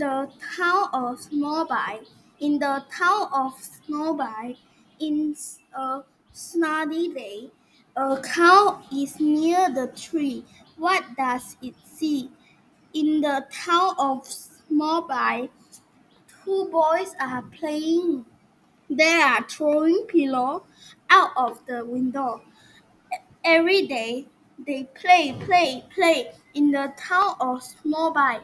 the town of Snowby, in the town of Snowby, in a uh, snowy day, a cow is near the tree. What does it see? In the town of Snowby, two boys are playing. They are throwing pillow out of the window. Every day they play, play, play in the town of Snowby.